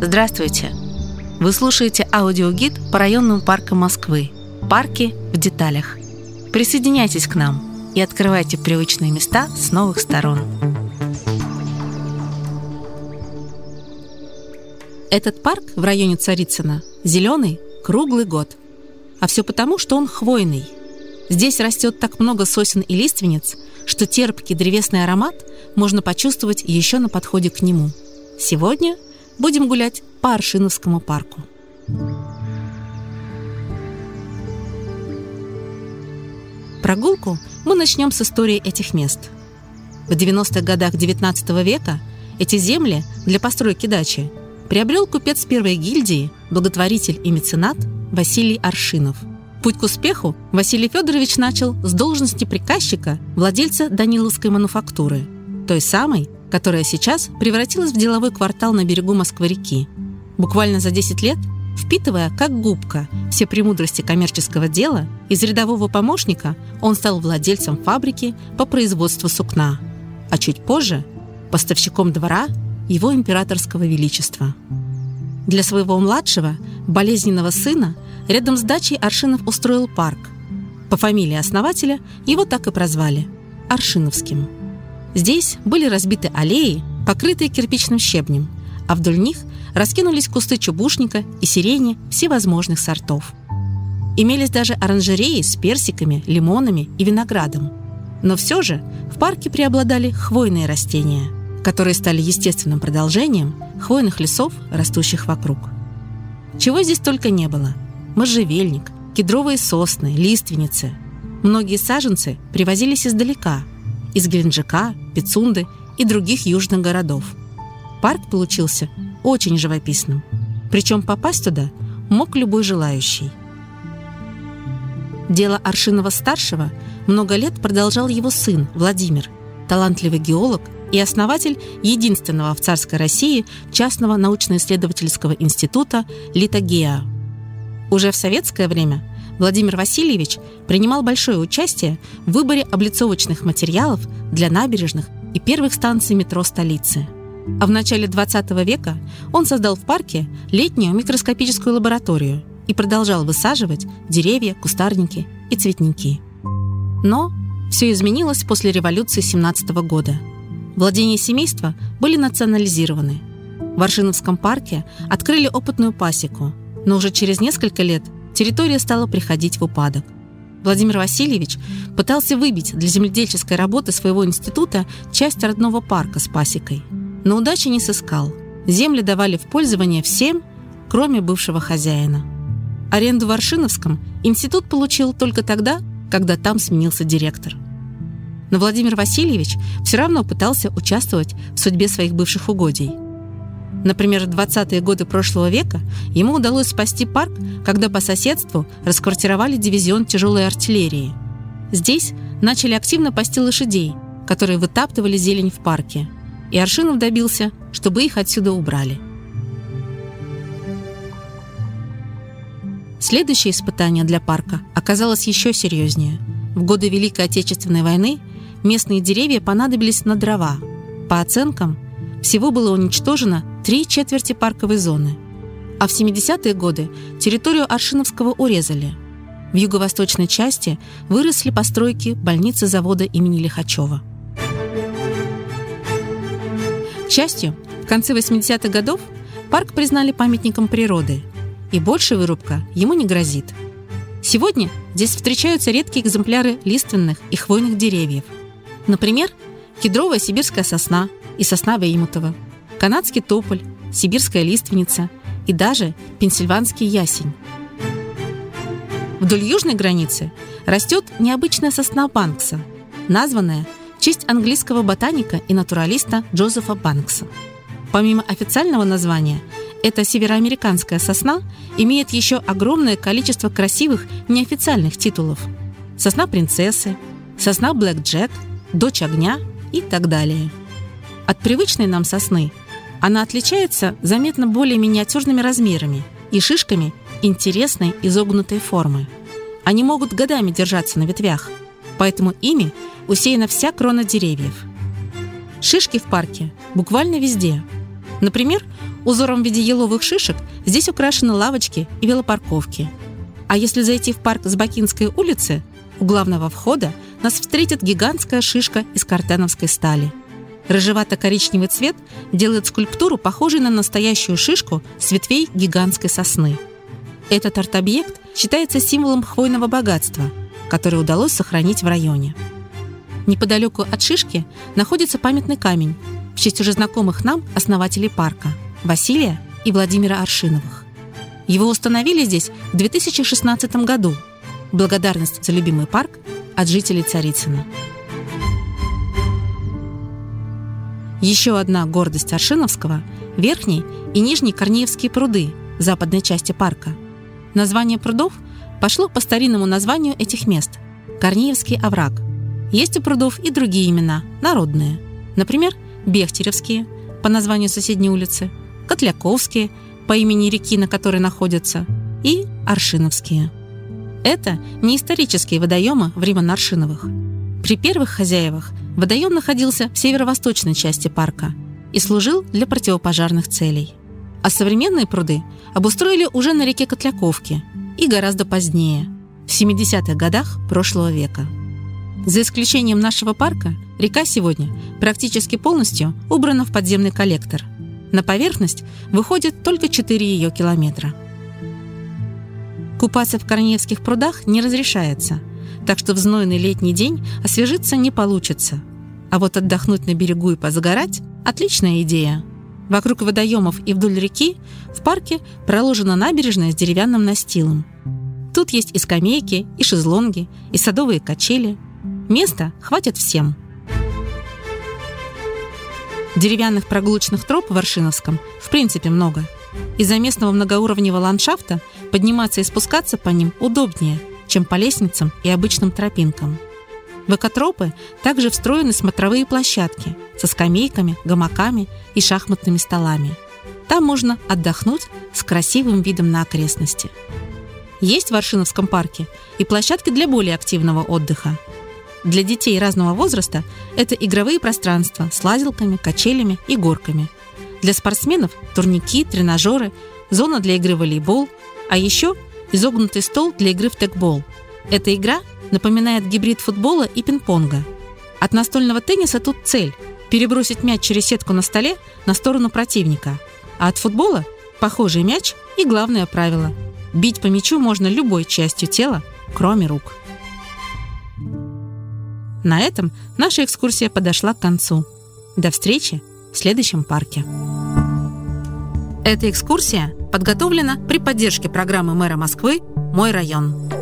Здравствуйте! Вы слушаете аудиогид по районным паркам Москвы. Парки в деталях. Присоединяйтесь к нам и открывайте привычные места с новых сторон. Этот парк в районе Царицына зеленый круглый год. А все потому, что он хвойный. Здесь растет так много сосен и лиственниц, что терпкий древесный аромат можно почувствовать еще на подходе к нему. Сегодня будем гулять по Аршиновскому парку. Прогулку мы начнем с истории этих мест. В 90-х годах XIX века эти земли для постройки дачи приобрел купец первой гильдии, благотворитель и меценат Василий Аршинов. Путь к успеху Василий Федорович начал с должности приказчика владельца Даниловской мануфактуры, той самой, которая сейчас превратилась в деловой квартал на берегу Москвы-реки. Буквально за 10 лет, впитывая как губка все премудрости коммерческого дела, из рядового помощника он стал владельцем фабрики по производству сукна, а чуть позже – поставщиком двора его императорского величества. Для своего младшего, болезненного сына, рядом с дачей Аршинов устроил парк. По фамилии основателя его так и прозвали – Аршиновским. Здесь были разбиты аллеи, покрытые кирпичным щебнем, а вдоль них раскинулись кусты чубушника и сирени всевозможных сортов. Имелись даже оранжереи с персиками, лимонами и виноградом. Но все же в парке преобладали хвойные растения – которые стали естественным продолжением хвойных лесов, растущих вокруг. Чего здесь только не было. Можжевельник, кедровые сосны, лиственницы. Многие саженцы привозились издалека, из Геленджика, Пицунды и других южных городов. Парк получился очень живописным. Причем попасть туда мог любой желающий. Дело Аршинова-старшего много лет продолжал его сын Владимир, талантливый геолог и основатель единственного в царской России частного научно-исследовательского института «Литогеа». Уже в советское время Владимир Васильевич принимал большое участие в выборе облицовочных материалов для набережных и первых станций метро столицы. А в начале 20 века он создал в парке летнюю микроскопическую лабораторию и продолжал высаживать деревья, кустарники и цветники. Но все изменилось после революции 17 года – Владения семейства были национализированы. В Аршиновском парке открыли опытную пасеку, но уже через несколько лет территория стала приходить в упадок. Владимир Васильевич пытался выбить для земледельческой работы своего института часть родного парка с пасекой. Но удачи не сыскал. Земли давали в пользование всем, кроме бывшего хозяина. Аренду в Аршиновском институт получил только тогда, когда там сменился директор – но Владимир Васильевич все равно пытался участвовать в судьбе своих бывших угодий. Например, в 20-е годы прошлого века ему удалось спасти парк, когда по соседству расквартировали дивизион тяжелой артиллерии. Здесь начали активно пасти лошадей, которые вытаптывали зелень в парке. И Аршинов добился, чтобы их отсюда убрали. Следующее испытание для парка оказалось еще серьезнее. В годы Великой Отечественной войны местные деревья понадобились на дрова. По оценкам, всего было уничтожено три четверти парковой зоны. А в 70-е годы территорию Аршиновского урезали. В юго-восточной части выросли постройки больницы завода имени Лихачева. К счастью, в конце 80-х годов парк признали памятником природы, и больше вырубка ему не грозит. Сегодня здесь встречаются редкие экземпляры лиственных и хвойных деревьев – Например, кедровая сибирская сосна и сосна Веймутова, канадский тополь, сибирская лиственница и даже пенсильванский ясень. Вдоль южной границы растет необычная сосна Банкса, названная в честь английского ботаника и натуралиста Джозефа Банкса. Помимо официального названия, эта североамериканская сосна имеет еще огромное количество красивых неофициальных титулов. Сосна принцессы, сосна Блэк Джек – дочь огня и так далее. От привычной нам сосны она отличается заметно более миниатюрными размерами и шишками интересной изогнутой формы. Они могут годами держаться на ветвях, поэтому ими усеяна вся крона деревьев. Шишки в парке буквально везде. Например, узором в виде еловых шишек здесь украшены лавочки и велопарковки. А если зайти в парк с Бакинской улицы, у главного входа нас встретит гигантская шишка из картеновской стали. Рыжевато-коричневый цвет делает скульптуру похожей на настоящую шишку с ветвей гигантской сосны. Этот арт-объект считается символом хвойного богатства, который удалось сохранить в районе. Неподалеку от Шишки находится памятный камень в честь уже знакомых нам основателей парка – Василия и Владимира Аршиновых. Его установили здесь в 2016 году. Благодарность за любимый парк от жителей Царицына. Еще одна гордость Аршиновского – верхний и нижний Корнеевские пруды в западной части парка. Название прудов пошло по старинному названию этих мест – Корнеевский овраг – есть у прудов и другие имена, народные. Например, Бехтеревские, по названию соседней улицы, Котляковские, по имени реки, на которой находятся, и Аршиновские. Это не исторические водоемы времен Аршиновых. При первых хозяевах водоем находился в северо-восточной части парка и служил для противопожарных целей. А современные пруды обустроили уже на реке Котляковке и гораздо позднее, в 70-х годах прошлого века. За исключением нашего парка, река сегодня практически полностью убрана в подземный коллектор. На поверхность выходит только 4 ее километра. Купаться в Корнеевских прудах не разрешается, так что в знойный летний день освежиться не получится. А вот отдохнуть на берегу и позагорать – отличная идея. Вокруг водоемов и вдоль реки в парке проложена набережная с деревянным настилом. Тут есть и скамейки, и шезлонги, и садовые качели – Места хватит всем. Деревянных прогулочных троп в Аршиновском в принципе много. Из-за местного многоуровневого ландшафта подниматься и спускаться по ним удобнее, чем по лестницам и обычным тропинкам. В экотропы также встроены смотровые площадки со скамейками, гамаками и шахматными столами. Там можно отдохнуть с красивым видом на окрестности. Есть в Аршиновском парке и площадки для более активного отдыха – для детей разного возраста это игровые пространства с лазилками, качелями и горками. Для спортсменов – турники, тренажеры, зона для игры в волейбол, а еще изогнутый стол для игры в текбол. Эта игра напоминает гибрид футбола и пинг-понга. От настольного тенниса тут цель – перебросить мяч через сетку на столе на сторону противника. А от футбола – похожий мяч и главное правило – бить по мячу можно любой частью тела, кроме рук. На этом наша экскурсия подошла к концу. До встречи в следующем парке. Эта экскурсия подготовлена при поддержке программы мэра Москвы «Мой район».